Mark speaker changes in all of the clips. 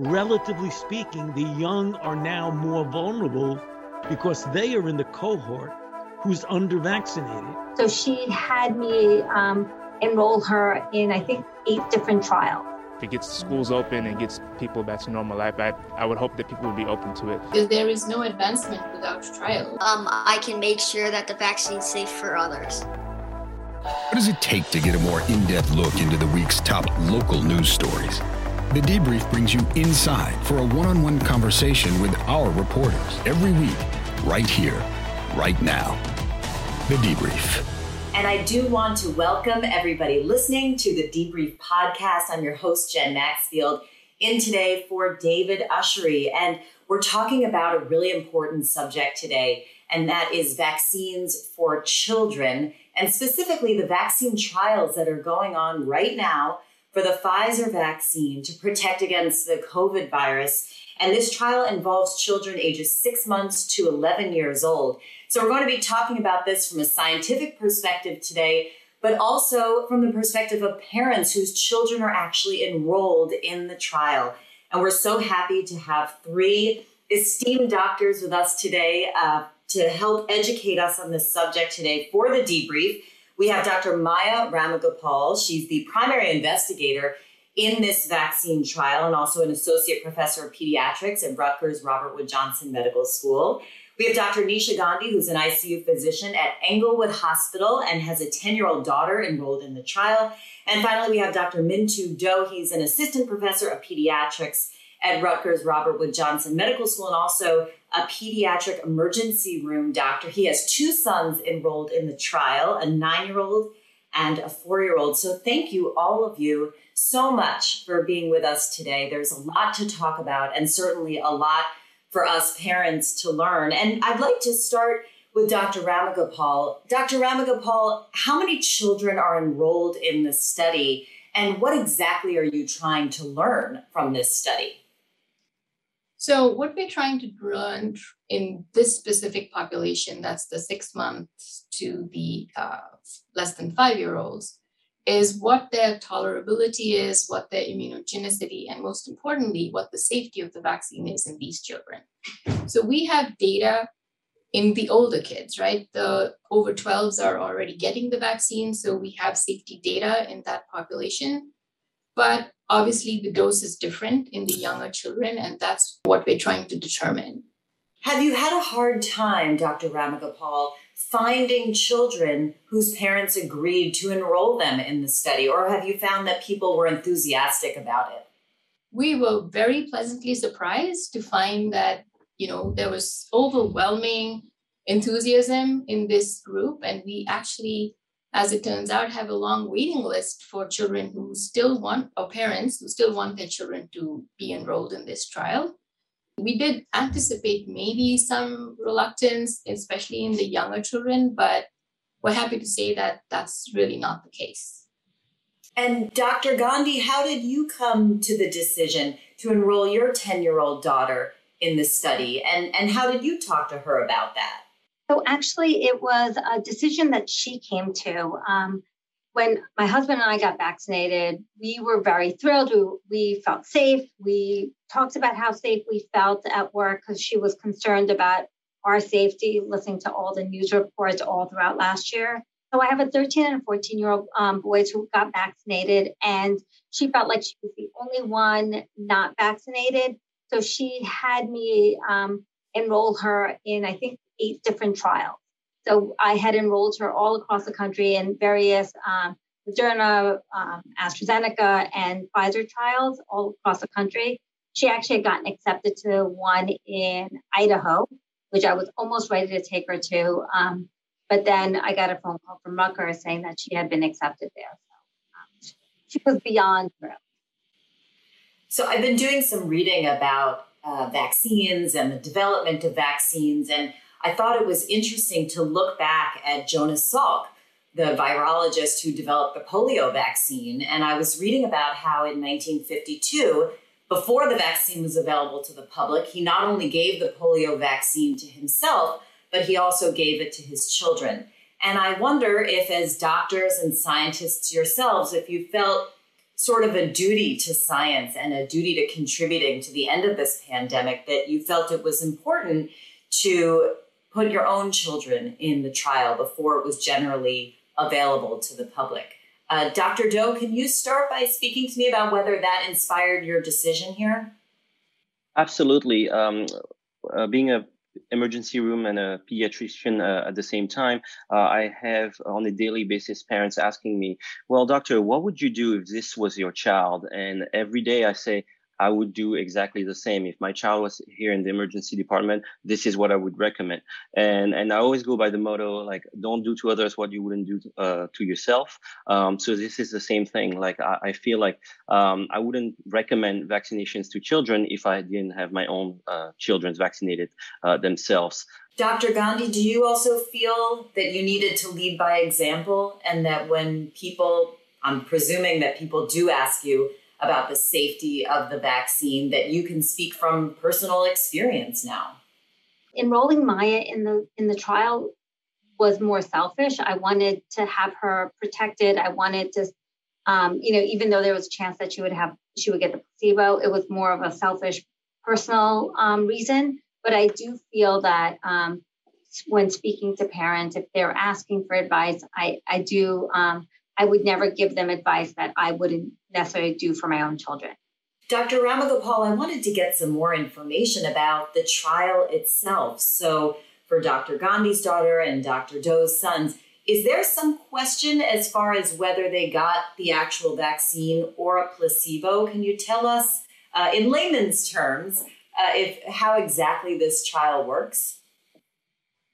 Speaker 1: relatively speaking, the young are now more vulnerable because they are in the cohort who's under vaccinated.
Speaker 2: So she had me um, enroll her in, I think, eight different trials.
Speaker 3: If it gets schools open and gets people back to normal life, I, I would hope that people would be open to it.
Speaker 4: Because there is no advancement without trial.
Speaker 5: Um, I can make sure that the vaccine's safe for others.
Speaker 6: What does it take to get a more in depth look into the week's top local news stories? The debrief brings you inside for a one on one conversation with our reporters every week, right here, right now. The debrief.
Speaker 7: And I do want to welcome everybody listening to the Debrief podcast. I'm your host, Jen Maxfield, in today for David Ushery. And we're talking about a really important subject today, and that is vaccines for children, and specifically the vaccine trials that are going on right now for the Pfizer vaccine to protect against the COVID virus. And this trial involves children ages six months to 11 years old. So we're going to be talking about this from a scientific perspective today, but also from the perspective of parents whose children are actually enrolled in the trial. And we're so happy to have three esteemed doctors with us today uh, to help educate us on this subject today for the debrief. We have Dr. Maya Ramagopal. She's the primary investigator in this vaccine trial and also an associate professor of pediatrics at Rutgers Robert Wood Johnson Medical School. We have Dr. Nisha Gandhi, who's an ICU physician at Englewood Hospital and has a 10 year old daughter enrolled in the trial. And finally, we have Dr. Mintu Do. He's an assistant professor of pediatrics at Rutgers Robert Wood Johnson Medical School and also a pediatric emergency room doctor. He has two sons enrolled in the trial, a nine year old and a four year old. So, thank you, all of you, so much for being with us today. There's a lot to talk about, and certainly a lot for us parents to learn. And I'd like to start with Dr. Ramagopal. Dr. Ramagopal, how many children are enrolled in this study, and what exactly are you trying to learn from this study?
Speaker 4: So, what we're trying to learn in this specific population, that's the six months to the uh, less than five year olds, is what their tolerability is, what their immunogenicity, and most importantly, what the safety of the vaccine is in these children. So we have data in the older kids, right? The over 12s are already getting the vaccine, so we have safety data in that population. But obviously, the dose is different in the younger children, and that's what we're trying to determine.
Speaker 7: Have you had a hard time, Dr. Ramagopal, finding children whose parents agreed to enroll them in the study, or have you found that people were enthusiastic about it?
Speaker 4: We were very pleasantly surprised to find that, you know, there was overwhelming enthusiasm in this group, and we actually as it turns out, have a long waiting list for children who still want, or parents who still want their children to be enrolled in this trial. We did anticipate maybe some reluctance, especially in the younger children, but we're happy to say that that's really not the case.
Speaker 7: And Dr. Gandhi, how did you come to the decision to enroll your 10 year old daughter in this study? And, and how did you talk to her about that?
Speaker 2: So, actually, it was a decision that she came to. Um, when my husband and I got vaccinated, we were very thrilled. We, we felt safe. We talked about how safe we felt at work because she was concerned about our safety, listening to all the news reports all throughout last year. So I have a 13 and a 14 year old um, boys who got vaccinated, and she felt like she was the only one not vaccinated. So she had me um, enroll her in, I think, eight different trials. So I had enrolled her all across the country in various um, Moderna, um, AstraZeneca, and Pfizer trials all across the country. She actually had gotten accepted to one in Idaho, which I was almost ready to take her to. Um, but then I got a phone call from Rutgers saying that she had been accepted there. So um, she was beyond thrilled.
Speaker 7: So I've been doing some reading about uh, vaccines and the development of vaccines, and I thought it was interesting to look back at Jonas Salk, the virologist who developed the polio vaccine. And I was reading about how in 1952, before the vaccine was available to the public, he not only gave the polio vaccine to himself, but he also gave it to his children. And I wonder if, as doctors and scientists yourselves, if you felt sort of a duty to science and a duty to contributing to the end of this pandemic that you felt it was important to put your own children in the trial before it was generally available to the public. Uh, Dr. Do, can you start by speaking to me about whether that inspired your decision here?
Speaker 8: Absolutely. Um, uh, being a emergency room and a pediatrician uh, at the same time, uh, I have on a daily basis parents asking me, "Well, doctor, what would you do if this was your child?" And every day I say, I would do exactly the same. If my child was here in the emergency department, this is what I would recommend. And and I always go by the motto like, don't do to others what you wouldn't do to, uh, to yourself. Um, so this is the same thing. Like I, I feel like um, I wouldn't recommend vaccinations to children if I didn't have my own uh, children vaccinated uh, themselves.
Speaker 7: Dr. Gandhi, do you also feel that you needed to lead by example and that when people, I'm presuming that people do ask you, about the safety of the vaccine that you can speak from personal experience now?
Speaker 2: Enrolling Maya in the in the trial was more selfish. I wanted to have her protected. I wanted to, um, you know, even though there was a chance that she would have she would get the placebo, it was more of a selfish, personal um, reason. But I do feel that um, when speaking to parents, if they're asking for advice, I I do um, I would never give them advice that I wouldn't necessarily do for my own children.
Speaker 7: Dr. Ramagopal, I wanted to get some more information about the trial itself. So, for Dr. Gandhi's daughter and Dr. Do's sons, is there some question as far as whether they got the actual vaccine or a placebo? Can you tell us, uh, in layman's terms, uh, if how exactly this trial works?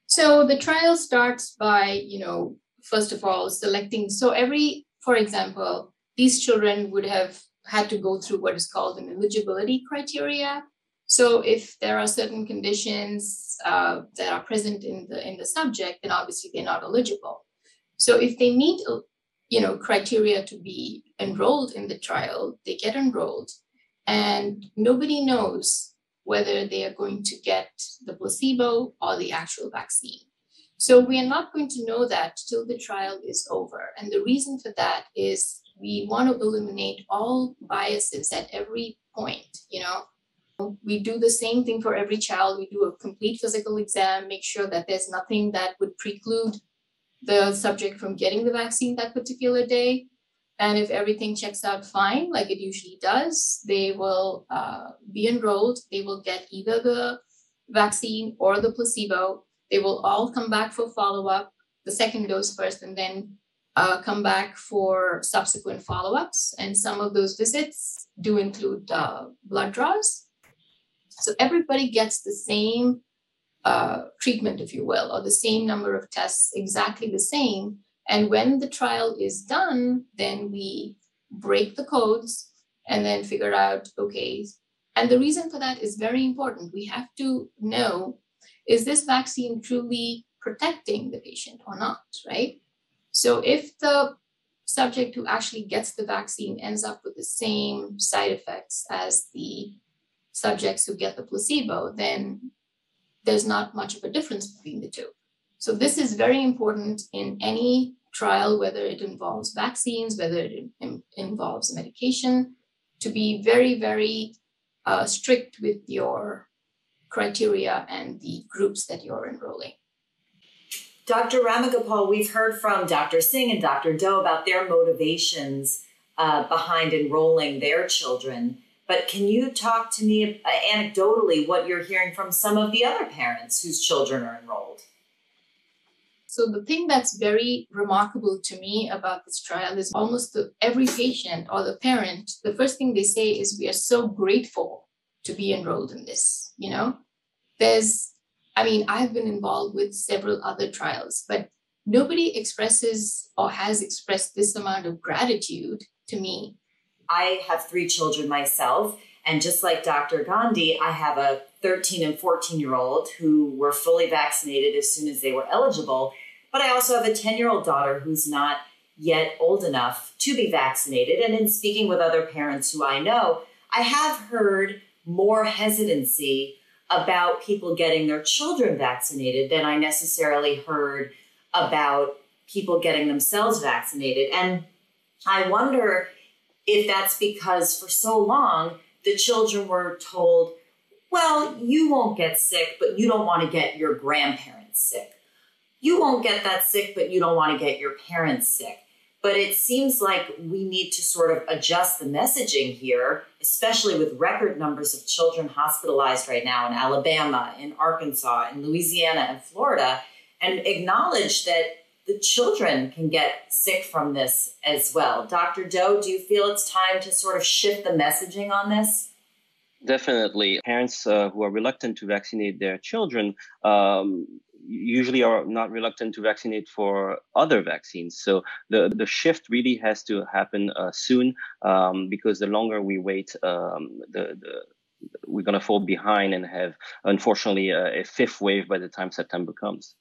Speaker 4: So the trial starts by, you know, first of all, selecting. So every, for example, these children would have had to go through what is called an eligibility criteria. So if there are certain conditions uh, that are present in the in the subject, then obviously they're not eligible. So if they meet, you know, criteria to be enrolled in the trial, they get enrolled, and nobody knows whether they are going to get the placebo or the actual vaccine. So we are not going to know that till the trial is over. And the reason for that is we want to eliminate all biases at every point, you know. We do the same thing for every child. We do a complete physical exam, make sure that there's nothing that would preclude the subject from getting the vaccine that particular day. And if everything checks out fine, like it usually does, they will uh, be enrolled. They will get either the vaccine or the placebo they will all come back for follow up, the second dose first, and then uh, come back for subsequent follow ups. And some of those visits do include uh, blood draws. So everybody gets the same uh, treatment, if you will, or the same number of tests, exactly the same. And when the trial is done, then we break the codes and then figure out okay. And the reason for that is very important. We have to know is this vaccine truly protecting the patient or not, right? So if the subject who actually gets the vaccine ends up with the same side effects as the subjects who get the placebo, then there's not much of a difference between the two. So this is very important in any trial, whether it involves vaccines, whether it in, involves medication, to be very, very uh, strict with your criteria and the groups that you're enrolling.
Speaker 7: Dr. Ramagopal, we've heard from Dr. Singh and Dr. Do about their motivations uh, behind enrolling their children. But can you talk to me uh, anecdotally what you're hearing from some of the other parents whose children are enrolled?
Speaker 4: So the thing that's very remarkable to me about this trial is almost the, every patient or the parent, the first thing they say is, "We are so grateful to be enrolled in this. You know, there's, I mean, I've been involved with several other trials, but nobody expresses or has expressed this amount of gratitude to me.
Speaker 7: I have three children myself. And just like Dr. Gandhi, I have a 13 and 14 year old who were fully vaccinated as soon as they were eligible. But I also have a 10 year old daughter who's not yet old enough to be vaccinated. And in speaking with other parents who I know, I have heard more hesitancy about people getting their children vaccinated than I necessarily heard about people getting themselves vaccinated. And I wonder if that's because for so long the children were told, well, you won't get sick, but you don't want to get your grandparents sick. You won't get that sick, but you don't want to get your parents sick. But it seems like we need to sort of adjust the messaging here, especially with record numbers of children hospitalized right now in Alabama, in Arkansas, in Louisiana, and Florida, and acknowledge that the children can get sick from this as well. Dr. Doe, do you feel it's time to sort of shift the messaging on this?
Speaker 8: Definitely. Parents uh, who are reluctant to vaccinate their children um, usually are not reluctant to vaccinate for other vaccines. So the, the shift really has to happen uh, soon um, because the longer we wait, um, the, the we're going to fall behind and have, unfortunately, a, a fifth wave by the time September comes.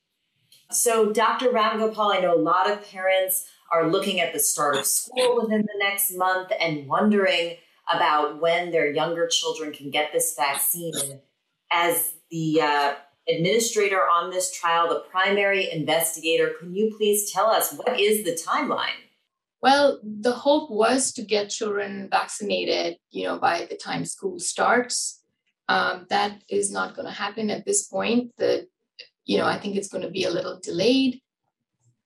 Speaker 7: So, Dr. Ramagopal, I know a lot of parents are looking at the start of school within the next month and wondering about when their younger children can get this vaccine. As the uh, administrator on this trial, the primary investigator, can you please tell us what is the timeline?
Speaker 4: Well, the hope was to get children vaccinated, you know, by the time school starts. Um, that is not going to happen at this point. The you know, I think it's going to be a little delayed.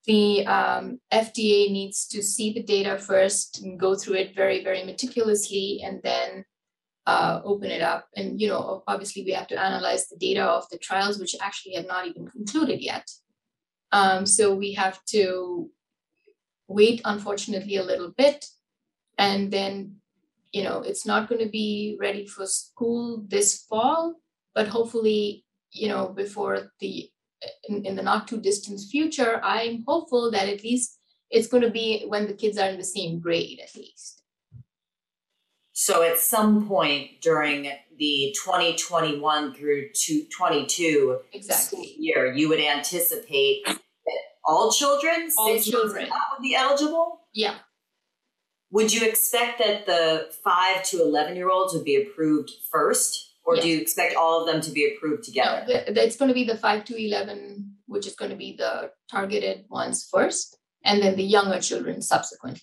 Speaker 4: The um, FDA needs to see the data first and go through it very, very meticulously and then uh, open it up. And, you know, obviously we have to analyze the data of the trials, which actually have not even concluded yet. Um, so we have to wait, unfortunately, a little bit. And then, you know, it's not going to be ready for school this fall, but hopefully you know before the in, in the not too distant future i'm hopeful that at least it's going to be when the kids are in the same grade at least
Speaker 7: so at some point during the 2021 through 2022
Speaker 4: exactly
Speaker 7: year you would anticipate that all children
Speaker 4: all children
Speaker 7: would be eligible
Speaker 4: yeah
Speaker 7: would you expect that the 5 to 11 year olds would be approved first or yes. do you expect all of them to be approved together?
Speaker 4: No, it's going to be the 5 to 11, which is going to be the targeted ones first, and then the younger children subsequently.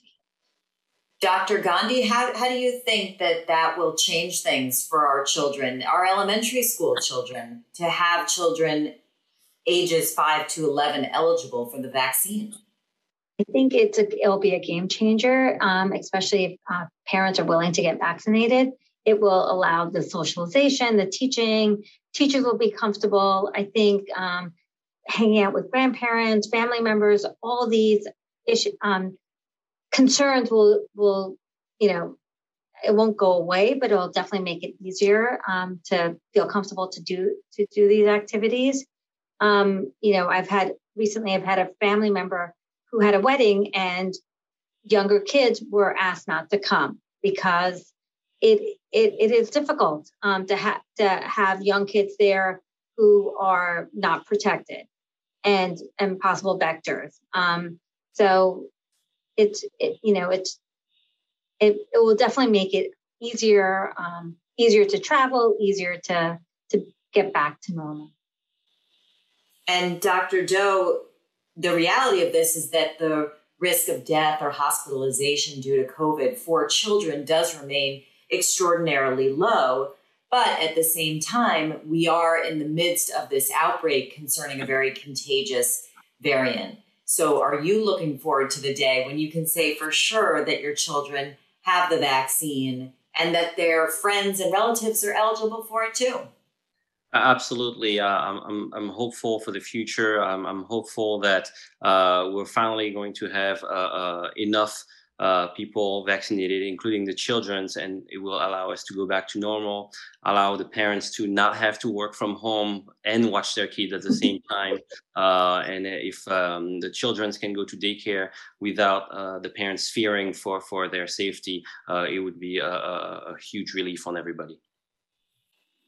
Speaker 7: Dr. Gandhi, how, how do you think that that will change things for our children, our elementary school children, to have children ages 5 to 11 eligible for the vaccine?
Speaker 2: I think it's a, it'll be a game changer, um, especially if uh, parents are willing to get vaccinated. It will allow the socialization, the teaching. Teachers will be comfortable. I think um, hanging out with grandparents, family members, all these issue, um, concerns will will you know it won't go away, but it'll definitely make it easier um, to feel comfortable to do to do these activities. Um, you know, I've had recently I've had a family member who had a wedding and younger kids were asked not to come because it it, it is difficult um, to have to have young kids there who are not protected and and possible vectors. Um, so it's it, you know it's it, it will definitely make it easier um, easier to travel, easier to to get back to normal.
Speaker 7: And Dr. Do the reality of this is that the risk of death or hospitalization due to COVID for children does remain extraordinarily low. But at the same time, we are in the midst of this outbreak concerning a very contagious variant. So, are you looking forward to the day when you can say for sure that your children have the vaccine and that their friends and relatives are eligible for it too?
Speaker 8: Absolutely. Uh, I'm, I'm, hopeful for the future. I'm, I'm hopeful that uh, we're finally going to have uh, uh enough uh, people vaccinated, including the children's, and it will allow us to go back to normal, allow the parents to not have to work from home and watch their kids at the same time. Uh, and if um, the children's can go to daycare without uh, the parents fearing for, for their safety, uh, it would be a, a, a huge relief on everybody.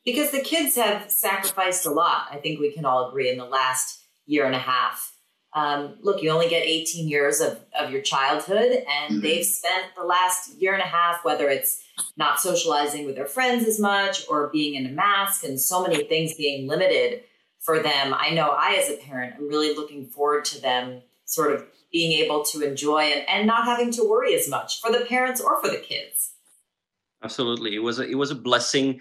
Speaker 7: Because the kids have sacrificed a lot, I think we can all agree, in the last year and a half um, look, you only get 18 years of, of your childhood, and mm-hmm. they've spent the last year and a half, whether it's not socializing with their friends as much or being in a mask and so many things being limited for them. I know I, as a parent, am really looking forward to them sort of being able to enjoy and, and not having to worry as much for the parents or for the kids.
Speaker 8: Absolutely. It was a, it was a blessing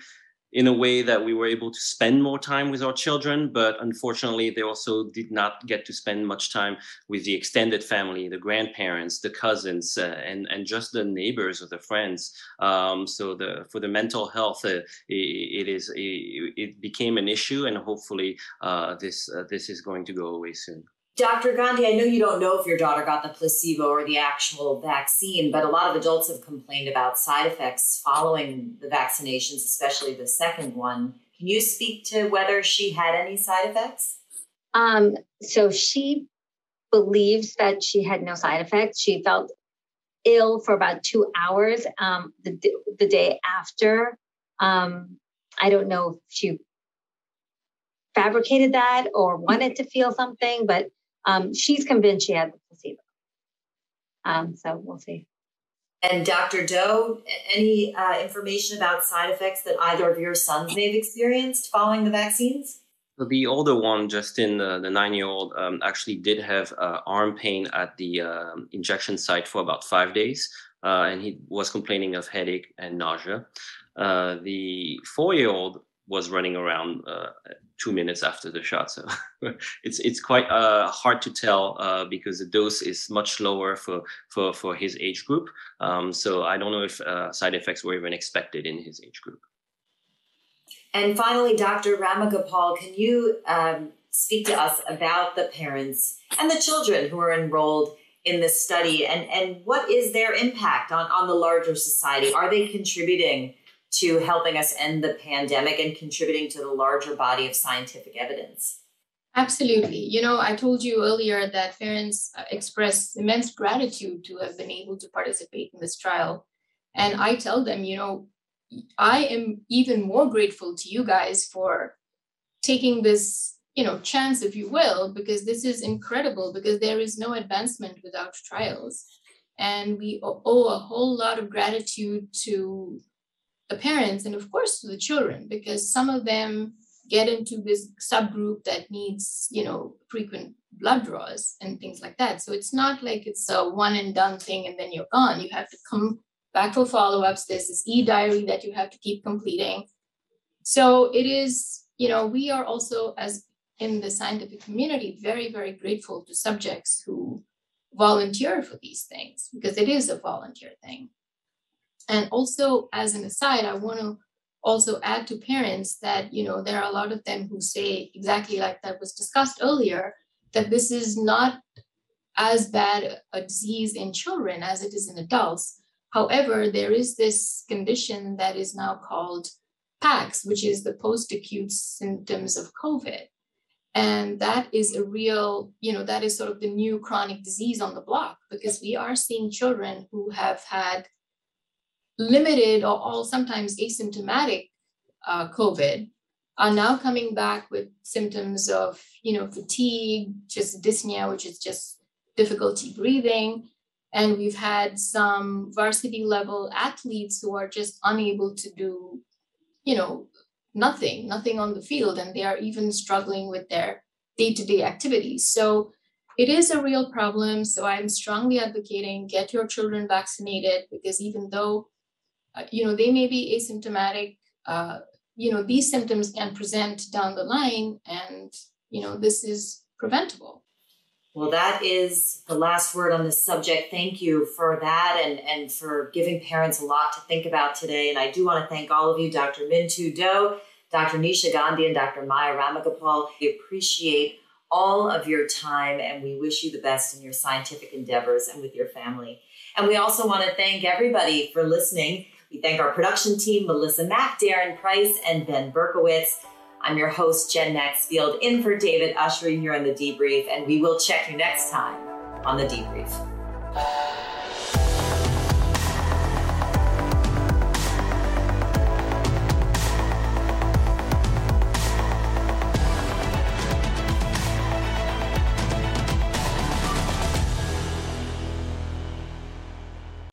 Speaker 8: in a way that we were able to spend more time with our children, but unfortunately, they also did not get to spend much time with the extended family, the grandparents, the cousins, uh, and and just the neighbors or the friends. Um, so the for the mental health, uh, it, it is it, it, became an issue, and hopefully, uh, this uh, this is going to go away soon.
Speaker 7: Dr. Gandhi, I know you don't know if your daughter got the placebo or the actual vaccine, but a lot of adults have complained about side effects following the vaccinations, especially the second one. Can you speak to whether she had any side effects?
Speaker 2: Um, so she believes that she had no side effects. She felt ill for about two hours um, the, the day after. Um, I don't know if she fabricated that or wanted to feel something, but um, she's convinced she had the placebo. Um, so we'll see.
Speaker 7: And Dr. Do, any uh, information about side effects that either of your sons may have experienced following the vaccines?
Speaker 8: The older one, Justin, uh, the nine-year-old, um, actually did have uh, arm pain at the uh, injection site for about five days, uh, and he was complaining of headache and nausea. Uh, the four-year-old was running around uh, two minutes after the shot. So it's it's quite uh, hard to tell uh, because the dose is much lower for for for his age group. Um, so I don't know if uh, side effects were even expected in his age group.
Speaker 7: And finally, Dr. Ramagopal, can you um, speak to us about the parents and the children who are enrolled? in this study and, and what is their impact on, on the larger society? Are they contributing to helping us end the pandemic and contributing to the larger body of scientific evidence.
Speaker 4: Absolutely. You know, I told you earlier that parents uh, express immense gratitude to have been able to participate in this trial. And I tell them, you know, I am even more grateful to you guys for taking this, you know, chance, if you will, because this is incredible because there is no advancement without trials. And we owe a whole lot of gratitude to the parents and of course to the children because some of them get into this subgroup that needs you know frequent blood draws and things like that. So it's not like it's a one and done thing and then you're gone. You have to come back for follow-ups. There's this e-diary that you have to keep completing. So it is you know we are also as in the scientific community very very grateful to subjects who volunteer for these things because it is a volunteer thing and also, as an aside, I want to also add to parents that, you know, there are a lot of them who say exactly like that was discussed earlier, that this is not as bad a disease in children as it is in adults. However, there is this condition that is now called PASC, which is the post acute symptoms of COVID. And that is a real, you know, that is sort of the new chronic disease on the block because we are seeing children who have had limited or all sometimes asymptomatic uh, COVID are now coming back with symptoms of, you know, fatigue, just dyspnea, which is just difficulty breathing. And we've had some varsity level athletes who are just unable to do, you know, nothing, nothing on the field. And they are even struggling with their day to day activities. So it is a real problem. So I'm strongly advocating get your children vaccinated because even though uh, you know, they may be asymptomatic. Uh, you know, these symptoms can present down the line, and you know, this is preventable.
Speaker 7: Well, that is the last word on this subject. Thank you for that and, and for giving parents a lot to think about today. And I do want to thank all of you, Dr. Mintu Do, Dr. Nisha Gandhi, and Dr. Maya Ramagopal. We appreciate all of your time and we wish you the best in your scientific endeavors and with your family. And we also want to thank everybody for listening. We thank our production team, Melissa Mack, Darren Price, and Ben Berkowitz. I'm your host, Jen Maxfield, in for David Ushery here on The Debrief, and we will check you next time on The Debrief.